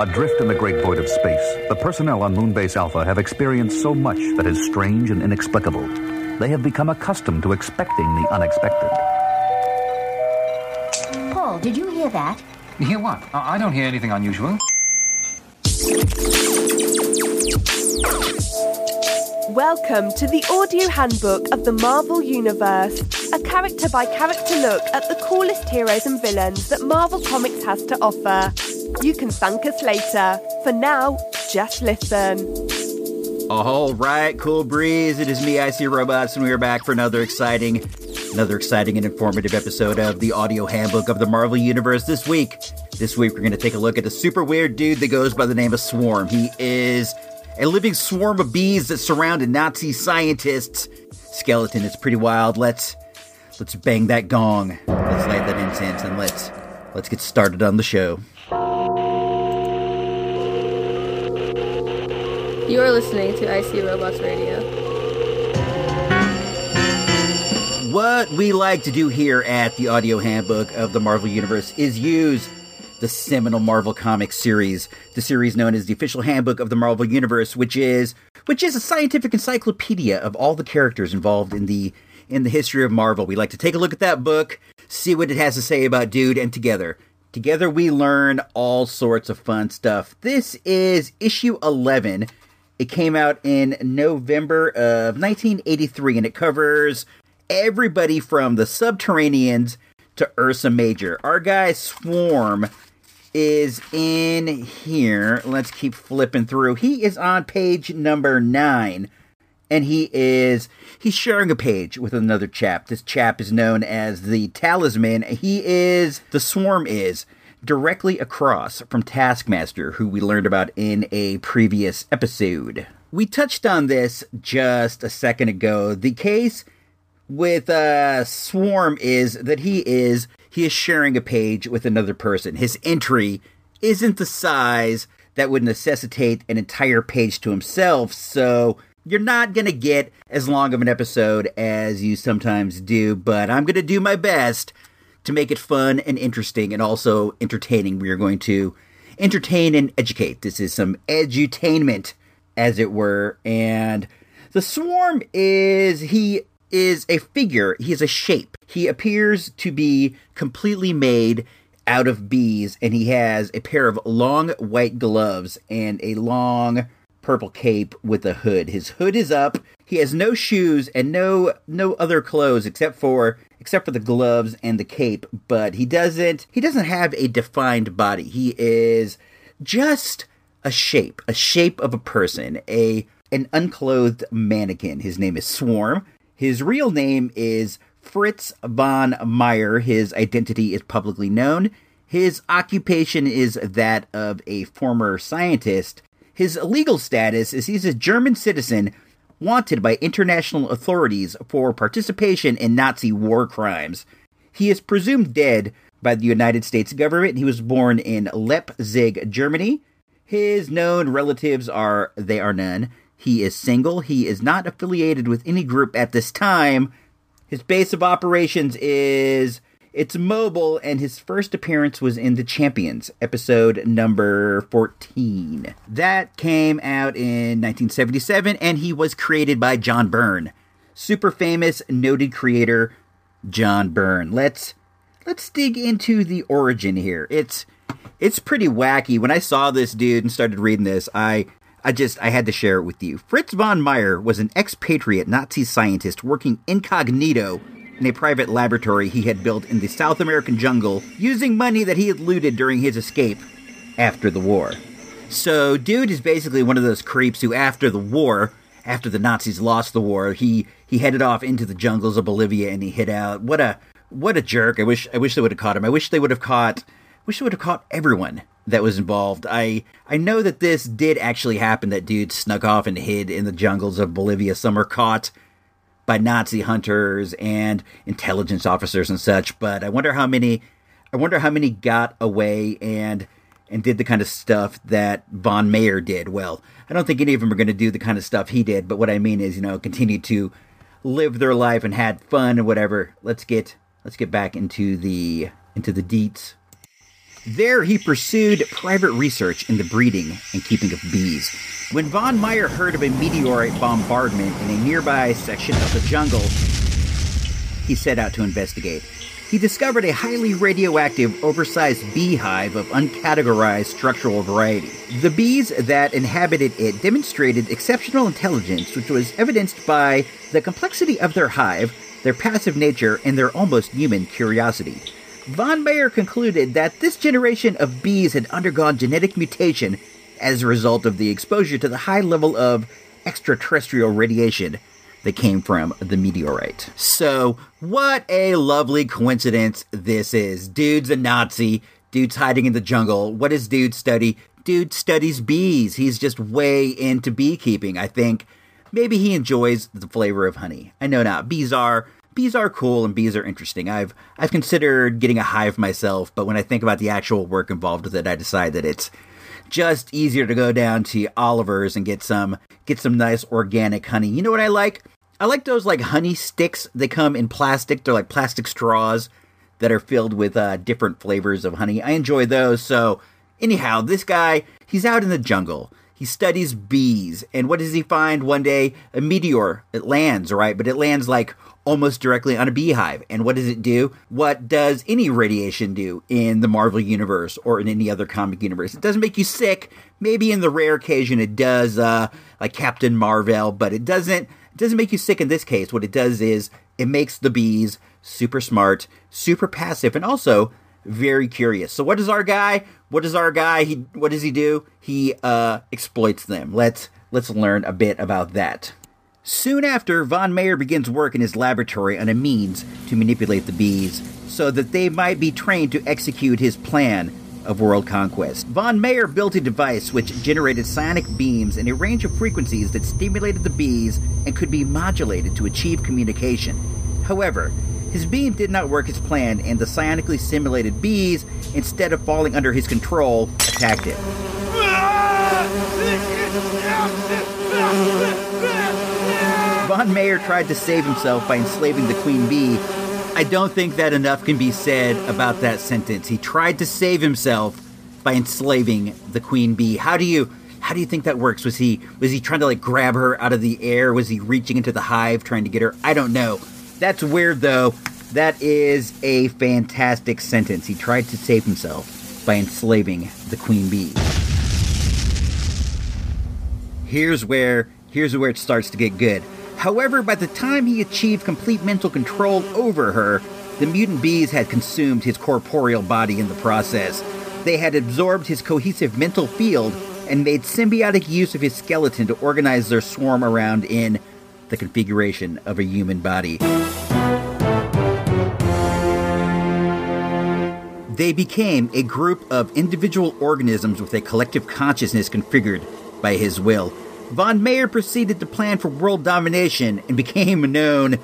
Adrift in the great void of space, the personnel on Moonbase Alpha have experienced so much that is strange and inexplicable. They have become accustomed to expecting the unexpected. Paul, did you hear that? Hear what? I I don't hear anything unusual. Welcome to the audio handbook of the Marvel Universe, a character by character look at the coolest heroes and villains that Marvel Comics has to offer. You can thank us later. For now, just listen. All right, cool breeze. It is me, I See Robots, and we are back for another exciting, another exciting and informative episode of the audio handbook of the Marvel Universe. This week, this week we're going to take a look at the super weird dude that goes by the name of Swarm. He is a living swarm of bees that surround a Nazi scientists. Skeleton it's pretty wild. Let's let's bang that gong. Let's light that incense and let's let's get started on the show. You are listening to I See Robots Radio. What we like to do here at the audio handbook of the Marvel Universe is use the seminal Marvel Comics series, the series known as the official handbook of the Marvel Universe, which is which is a scientific encyclopedia of all the characters involved in the in the history of Marvel. We like to take a look at that book, see what it has to say about Dude, and together, together we learn all sorts of fun stuff. This is issue 11. It came out in November of 1983 and it covers everybody from the Subterraneans to Ursa Major. Our guy Swarm is in here. Let's keep flipping through. He is on page number 9 and he is he's sharing a page with another chap. This chap is known as the Talisman. He is the Swarm is directly across from Taskmaster, who we learned about in a previous episode. We touched on this just a second ago. The case with uh, Swarm is that he is he is sharing a page with another person. His entry isn't the size that would necessitate an entire page to himself, so you're not going to get as long of an episode as you sometimes do, but I'm going to do my best to make it fun and interesting and also entertaining. We are going to entertain and educate. This is some edutainment, as it were. And the swarm is he is a figure. He is a shape. He appears to be completely made out of bees, and he has a pair of long white gloves and a long purple cape with a hood. His hood is up. He has no shoes and no no other clothes except for except for the gloves and the cape, but he doesn't he doesn't have a defined body. He is just a shape, a shape of a person, a an unclothed mannequin. His name is Swarm. His real name is Fritz von Meyer. His identity is publicly known. His occupation is that of a former scientist. His legal status is he's a German citizen wanted by international authorities for participation in Nazi war crimes. He is presumed dead by the United States government. He was born in Leipzig, Germany. His known relatives are they are none. He is single. He is not affiliated with any group at this time. His base of operations is it's mobile, and his first appearance was in The Champions, episode number 14. That came out in 1977, and he was created by John Byrne. Super famous, noted creator, John Byrne. Let's let's dig into the origin here. It's it's pretty wacky. When I saw this dude and started reading this, I I just I had to share it with you. Fritz von Meyer was an expatriate Nazi scientist working incognito in a private laboratory he had built in the South American jungle using money that he had looted during his escape after the war. So, dude is basically one of those creeps who, after the war, after the Nazis lost the war, he he headed off into the jungles of Bolivia and he hid out. What a what a jerk! I wish I wish they would have caught him. I wish they would have caught. Wish they would have caught everyone that was involved. I I know that this did actually happen. That dude snuck off and hid in the jungles of Bolivia. Some are caught by Nazi hunters and intelligence officers and such. But I wonder how many. I wonder how many got away and and did the kind of stuff that Von Meyer did. Well, I don't think any of them are going to do the kind of stuff he did. But what I mean is, you know, continue to live their life and had fun and whatever. Let's get let's get back into the into the deets. There, he pursued private research in the breeding and keeping of bees. When von Meyer heard of a meteorite bombardment in a nearby section of the jungle, he set out to investigate. He discovered a highly radioactive, oversized beehive of uncategorized structural variety. The bees that inhabited it demonstrated exceptional intelligence, which was evidenced by the complexity of their hive, their passive nature, and their almost human curiosity. Von Meyer concluded that this generation of bees had undergone genetic mutation as a result of the exposure to the high level of extraterrestrial radiation that came from the meteorite. So, what a lovely coincidence this is. Dude's a Nazi, dude's hiding in the jungle. What does dude study? Dude studies bees. He's just way into beekeeping. I think maybe he enjoys the flavor of honey. I know not. Bees are bees are cool and bees are interesting. I've I've considered getting a hive myself, but when I think about the actual work involved with it, I decide that it's just easier to go down to Oliver's and get some get some nice organic honey. You know what I like? I like those like honey sticks. They come in plastic. They're like plastic straws that are filled with uh, different flavors of honey. I enjoy those. So anyhow, this guy he's out in the jungle. He studies bees, and what does he find one day? A meteor. It lands, right? But it lands like almost directly on a beehive. And what does it do? What does any radiation do in the Marvel universe or in any other comic universe? It doesn't make you sick. Maybe in the rare occasion it does, uh, like Captain Marvel, but it doesn't. It doesn't make you sick in this case. What it does is it makes the bees super smart, super passive, and also very curious. So what does our guy? What does our guy? He what does he do? He uh, exploits them. Let's let's learn a bit about that. Soon after, von Meyer begins work in his laboratory on a means to manipulate the bees so that they might be trained to execute his plan of world conquest. Von Meyer built a device which generated psionic beams in a range of frequencies that stimulated the bees and could be modulated to achieve communication. However, his beam did not work as planned, and the psionically simulated bees, instead of falling under his control, attacked it. Ah! Von Meyer tried to save himself by enslaving the queen bee. I don't think that enough can be said about that sentence. He tried to save himself by enslaving the queen bee. How do you how do you think that works? Was he was he trying to like grab her out of the air? Was he reaching into the hive trying to get her? I don't know. That's weird though. That is a fantastic sentence. He tried to save himself by enslaving the queen bee. Here's where here's where it starts to get good. However, by the time he achieved complete mental control over her, the mutant bees had consumed his corporeal body in the process. They had absorbed his cohesive mental field and made symbiotic use of his skeleton to organize their swarm around in the configuration of a human body. They became a group of individual organisms with a collective consciousness configured by his will. Von Meyer proceeded to plan for world domination and became known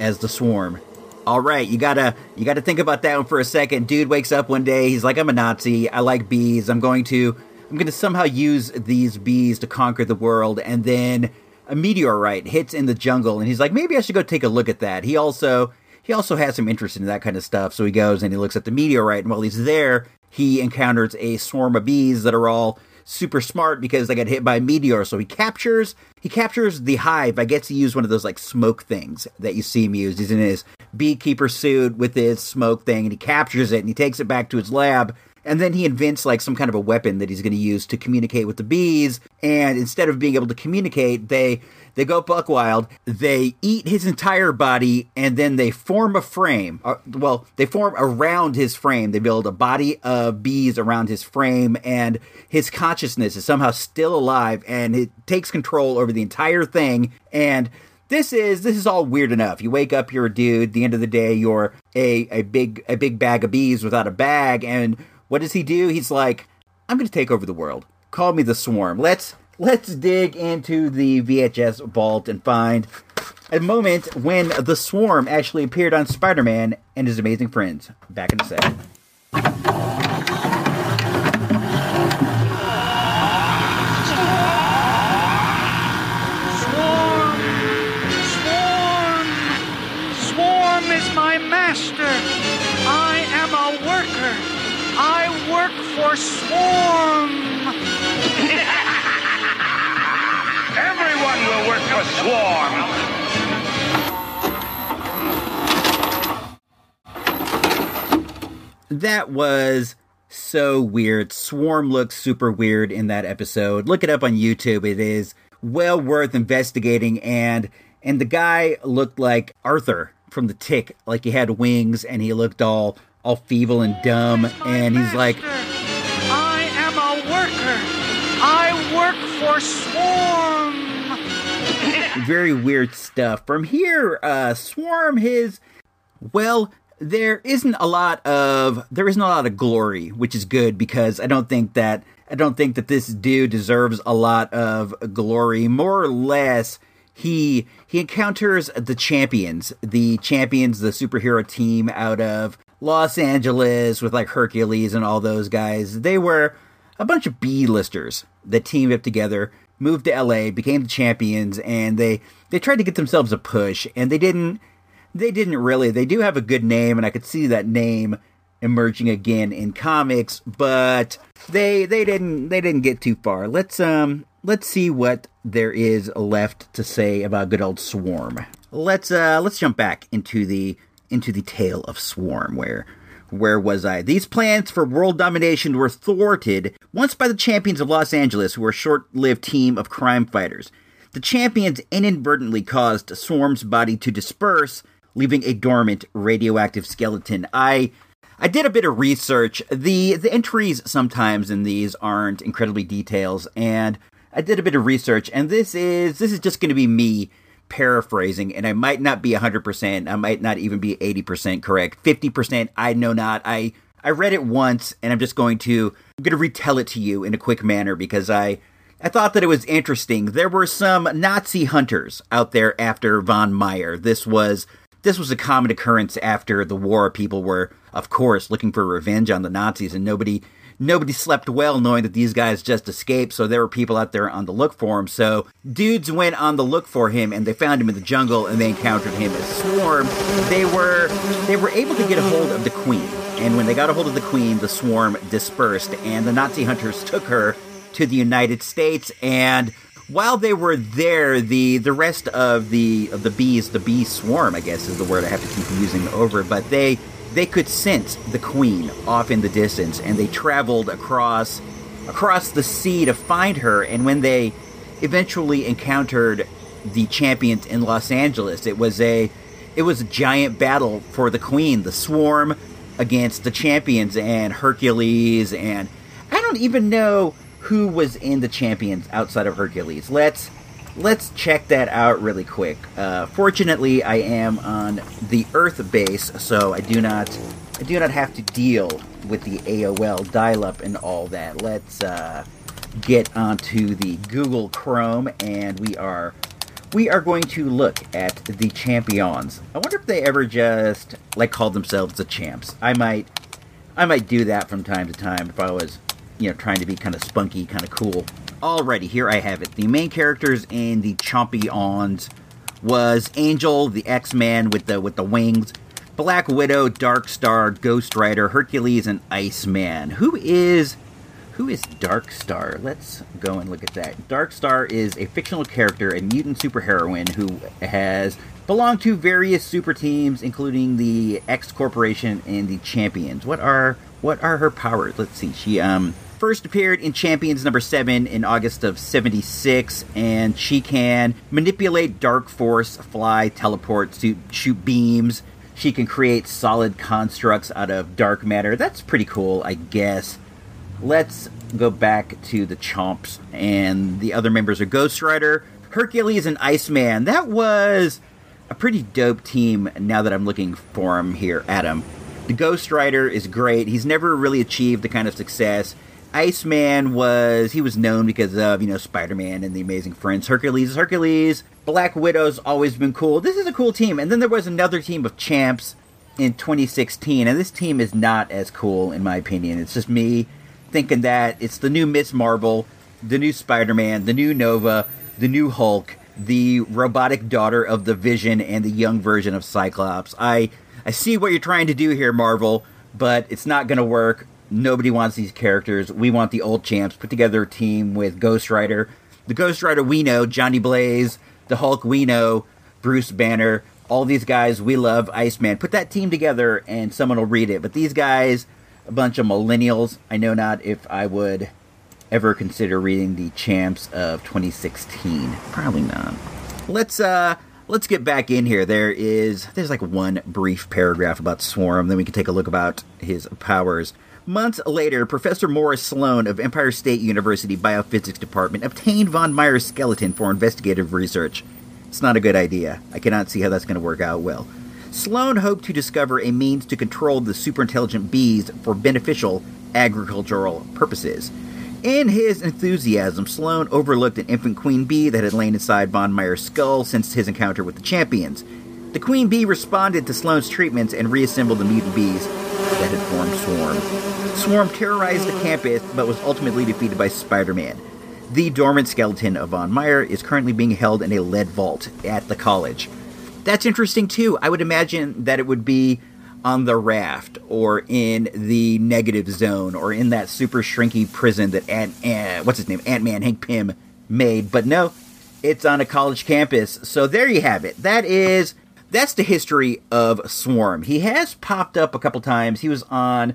as the Swarm. All right, you gotta you gotta think about that one for a second. Dude wakes up one day, he's like, "I'm a Nazi. I like bees. I'm going to I'm going to somehow use these bees to conquer the world." And then a meteorite hits in the jungle, and he's like, "Maybe I should go take a look at that." He also he also has some interest in that kind of stuff, so he goes and he looks at the meteorite, and while he's there, he encounters a swarm of bees that are all super smart because they got hit by a meteor. So he captures he captures the hive. I gets to use one of those like smoke things that you see him use. He's in his beekeeper suit with his smoke thing, and he captures it and he takes it back to his lab. And then he invents like some kind of a weapon that he's going to use to communicate with the bees. And instead of being able to communicate, they they go buck wild. They eat his entire body, and then they form a frame. Uh, well, they form around his frame. They build a body of bees around his frame, and his consciousness is somehow still alive, and it takes control over the entire thing. And this is this is all weird enough. You wake up, you're a dude. the end of the day, you're a a big a big bag of bees without a bag. And what does he do? He's like, I'm going to take over the world. Call me the Swarm. Let's let's dig into the VHS vault and find a moment when the Swarm actually appeared on Spider Man and his amazing friends. Back in a second. Swarm! That was so weird. Swarm looks super weird in that episode. Look it up on YouTube. It is well worth investigating and and the guy looked like Arthur from the Tick, like he had wings and he looked all all feeble and dumb and he's like I am a worker! I work for Swarm! very weird stuff. From here, uh Swarm his well, there isn't a lot of there isn't a lot of glory, which is good because I don't think that I don't think that this dude deserves a lot of glory. More or less, he he encounters the champions, the champions, the superhero team out of Los Angeles with like Hercules and all those guys. They were a bunch of B-listers that teamed up together, moved to LA, became the champions, and they they tried to get themselves a push, and they didn't they didn't really. They do have a good name, and I could see that name emerging again in comics, but they they didn't they didn't get too far. Let's um let's see what there is left to say about good old Swarm. Let's uh let's jump back into the into the tale of Swarm where where was I? These plans for world domination were thwarted once by the champions of Los Angeles, who were a short-lived team of crime fighters. The champions inadvertently caused Swarm's body to disperse, leaving a dormant radioactive skeleton. I I did a bit of research. The the entries sometimes in these aren't incredibly details and I did a bit of research and this is this is just going to be me paraphrasing and I might not be 100%, I might not even be 80% correct. 50% I know not. I I read it once and I'm just going to I'm going to retell it to you in a quick manner because I I thought that it was interesting. There were some Nazi hunters out there after von Meyer. This was this was a common occurrence after the war. People were, of course, looking for revenge on the Nazis, and nobody nobody slept well knowing that these guys just escaped. So there were people out there on the look for him. So dudes went on the look for him, and they found him in the jungle, and they encountered him as Swarm. They were they were able to get a hold of the Queen, and when they got a hold of the Queen, the Swarm dispersed, and the Nazi hunters took her to the United States and while they were there, the the rest of the of the bees, the bee swarm, I guess is the word I have to keep using over, but they they could sense the queen off in the distance, and they traveled across across the sea to find her. And when they eventually encountered the champions in Los Angeles, it was a it was a giant battle for the queen, the swarm against the champions and Hercules and I don't even know who was in the champions outside of Hercules. Let's let's check that out really quick. Uh, fortunately, I am on the Earth base, so I do not I do not have to deal with the AOL dial-up and all that. Let's uh, get onto the Google Chrome, and we are we are going to look at the champions. I wonder if they ever just like called themselves the champs. I might I might do that from time to time if I was you know, trying to be kind of spunky, kind of cool. Alrighty, here I have it. The main characters in the Champions was Angel, the X-Man with the with the wings, Black Widow, Darkstar, Ghost Rider, Hercules, and Iceman. Who is who is Darkstar? Let's go and look at that. Darkstar is a fictional character, a mutant superheroine who has belonged to various super teams, including the X Corporation and the Champions. What are what are her powers? Let's see. She um first appeared in Champions number 7 in August of 76, and she can manipulate dark force, fly, teleport, shoot beams. She can create solid constructs out of dark matter. That's pretty cool, I guess. Let's go back to the Chomps, and the other members are Ghost Rider, Hercules, and Iceman. That was a pretty dope team now that I'm looking for him here, Adam. The Ghost Rider is great. He's never really achieved the kind of success Iceman was he was known because of you know Spider Man and the Amazing Friends. Hercules, Hercules. Black Widow's always been cool. This is a cool team. And then there was another team of champs in 2016, and this team is not as cool in my opinion. It's just me thinking that it's the new Miss Marvel, the new Spider Man, the new Nova, the new Hulk, the robotic daughter of the Vision, and the young version of Cyclops. I I see what you're trying to do here, Marvel, but it's not going to work Nobody wants these characters. We want the old champs. Put together a team with Ghost Rider. The Ghost Rider we know, Johnny Blaze. The Hulk we know, Bruce Banner. All these guys we love, Iceman. Put that team together and someone will read it. But these guys, a bunch of millennials. I know not if I would ever consider reading the champs of 2016. Probably not. Let's uh let's get back in here. There is there's like one brief paragraph about Swarm, then we can take a look about his powers. Months later, Professor Morris Sloan of Empire State University Biophysics Department obtained von Meyer's skeleton for investigative research. It's not a good idea. I cannot see how that's going to work out well. Sloan hoped to discover a means to control the superintelligent bees for beneficial agricultural purposes. In his enthusiasm, Sloan overlooked an infant queen bee that had lain inside von Meyer's skull since his encounter with the champions. The queen bee responded to Sloan's treatments and reassembled the mutant bees that had formed Swarm. Swarm terrorized the campus, but was ultimately defeated by Spider Man. The dormant skeleton of Von Meyer is currently being held in a lead vault at the college. That's interesting too. I would imagine that it would be on the raft or in the negative zone or in that super shrinky prison that Ant, Ant what's his name Ant Man Hank Pym made. But no, it's on a college campus. So there you have it. That is that's the history of Swarm. He has popped up a couple times. He was on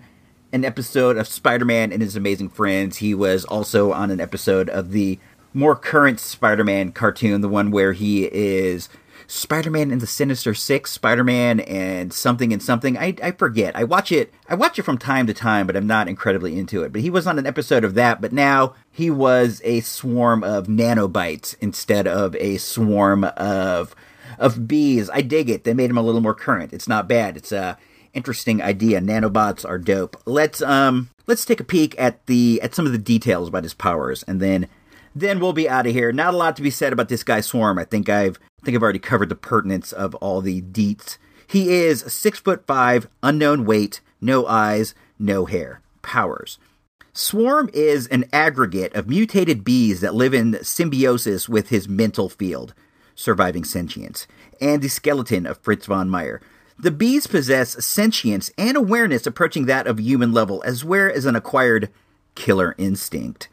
an episode of Spider-Man and His Amazing Friends. He was also on an episode of the more current Spider-Man cartoon, the one where he is Spider-Man and the Sinister Six, Spider-Man and something and something. I, I forget. I watch it. I watch it from time to time, but I'm not incredibly into it. But he was on an episode of that. But now he was a swarm of nanobites instead of a swarm of of bees. I dig it. They made him a little more current. It's not bad. It's a interesting idea. Nanobots are dope. Let's um let's take a peek at the at some of the details about his powers, and then then we'll be out of here. Not a lot to be said about this guy Swarm. I think I've I think I've already covered the pertinence of all the deets. He is six foot five, unknown weight, no eyes, no hair. Powers. Swarm is an aggregate of mutated bees that live in symbiosis with his mental field, surviving sentience, and the skeleton of Fritz von Meyer. The bees possess sentience and awareness approaching that of human level, as well as an acquired killer instinct.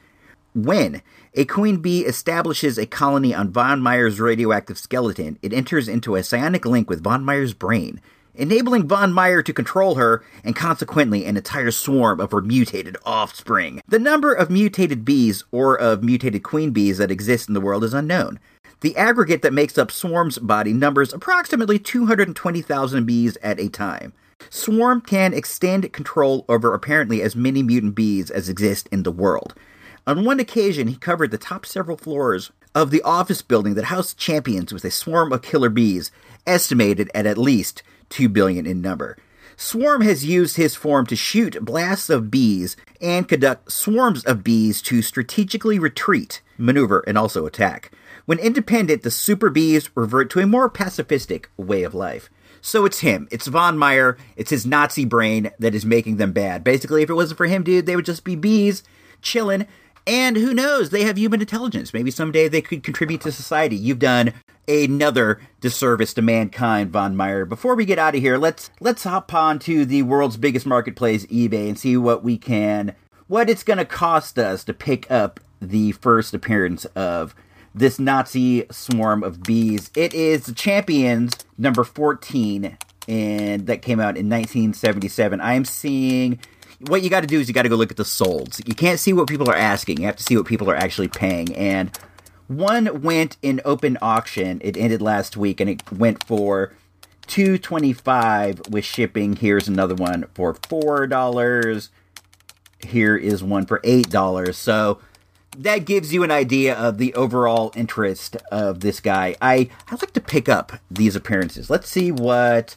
When a queen bee establishes a colony on von Meyer's radioactive skeleton, it enters into a psionic link with von Meyer's brain, enabling von Meyer to control her and consequently an entire swarm of her mutated offspring. The number of mutated bees or of mutated queen bees that exist in the world is unknown. The aggregate that makes up Swarm's body numbers approximately 220,000 bees at a time. Swarm can extend control over apparently as many mutant bees as exist in the world. On one occasion, he covered the top several floors of the office building that housed champions with a swarm of killer bees, estimated at at least 2 billion in number. Swarm has used his form to shoot blasts of bees and conduct swarms of bees to strategically retreat, maneuver, and also attack. When independent, the super bees revert to a more pacifistic way of life. So it's him. It's Von Meyer. It's his Nazi brain that is making them bad. Basically, if it wasn't for him, dude, they would just be bees chilling. And who knows? They have human intelligence. Maybe someday they could contribute to society. You've done another disservice to mankind, Von Meyer. Before we get out of here, let's let's hop on to the world's biggest marketplace, eBay, and see what we can what it's going to cost us to pick up the first appearance of this Nazi swarm of bees. It is the Champions number 14 and that came out in 1977. I am seeing what you got to do is you got to go look at the solds. You can't see what people are asking. You have to see what people are actually paying and one went in open auction. It ended last week and it went for 225 with shipping. Here's another one for $4. Here is one for $8. So that gives you an idea of the overall interest of this guy. I I like to pick up these appearances. Let's see what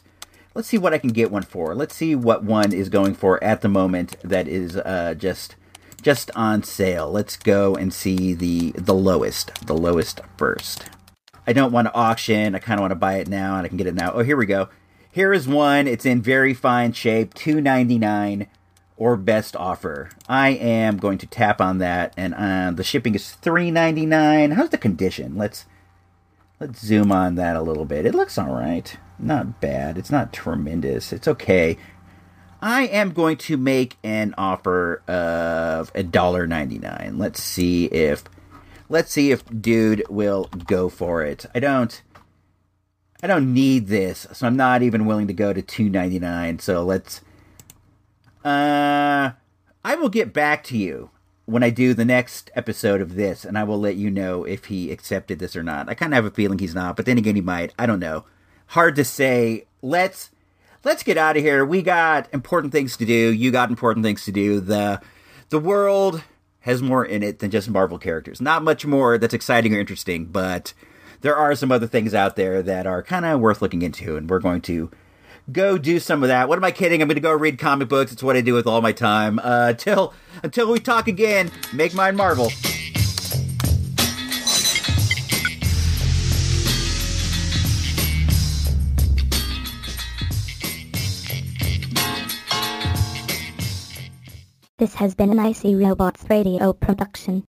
let's see what I can get one for. Let's see what one is going for at the moment that is uh, just just on sale. Let's go and see the the lowest, the lowest first. I don't want to auction. I kind of want to buy it now, and I can get it now. Oh, here we go. Here is one. It's in very fine shape, two ninety nine or best offer. I am going to tap on that, and uh, the shipping is three ninety nine. How's the condition? Let's let's zoom on that a little bit. It looks all right, not bad. It's not tremendous. It's okay. I am going to make an offer of a dollar ninety nine. Let's see if let's see if dude will go for it. I don't I don't need this, so I'm not even willing to go to two ninety nine. So let's uh I will get back to you when I do the next episode of this, and I will let you know if he accepted this or not. I kind of have a feeling he's not, but then again, he might. I don't know. Hard to say. Let's let's get out of here. We got important things to do. You got important things to do. The the world has more in it than just Marvel characters. Not much more that's exciting or interesting, but there are some other things out there that are kind of worth looking into, and we're going to go do some of that. What am I kidding? I'm going to go read comic books. It's what I do with all my time. Uh, until until we talk again, make mine Marvel. This has been an I See Robots Radio production.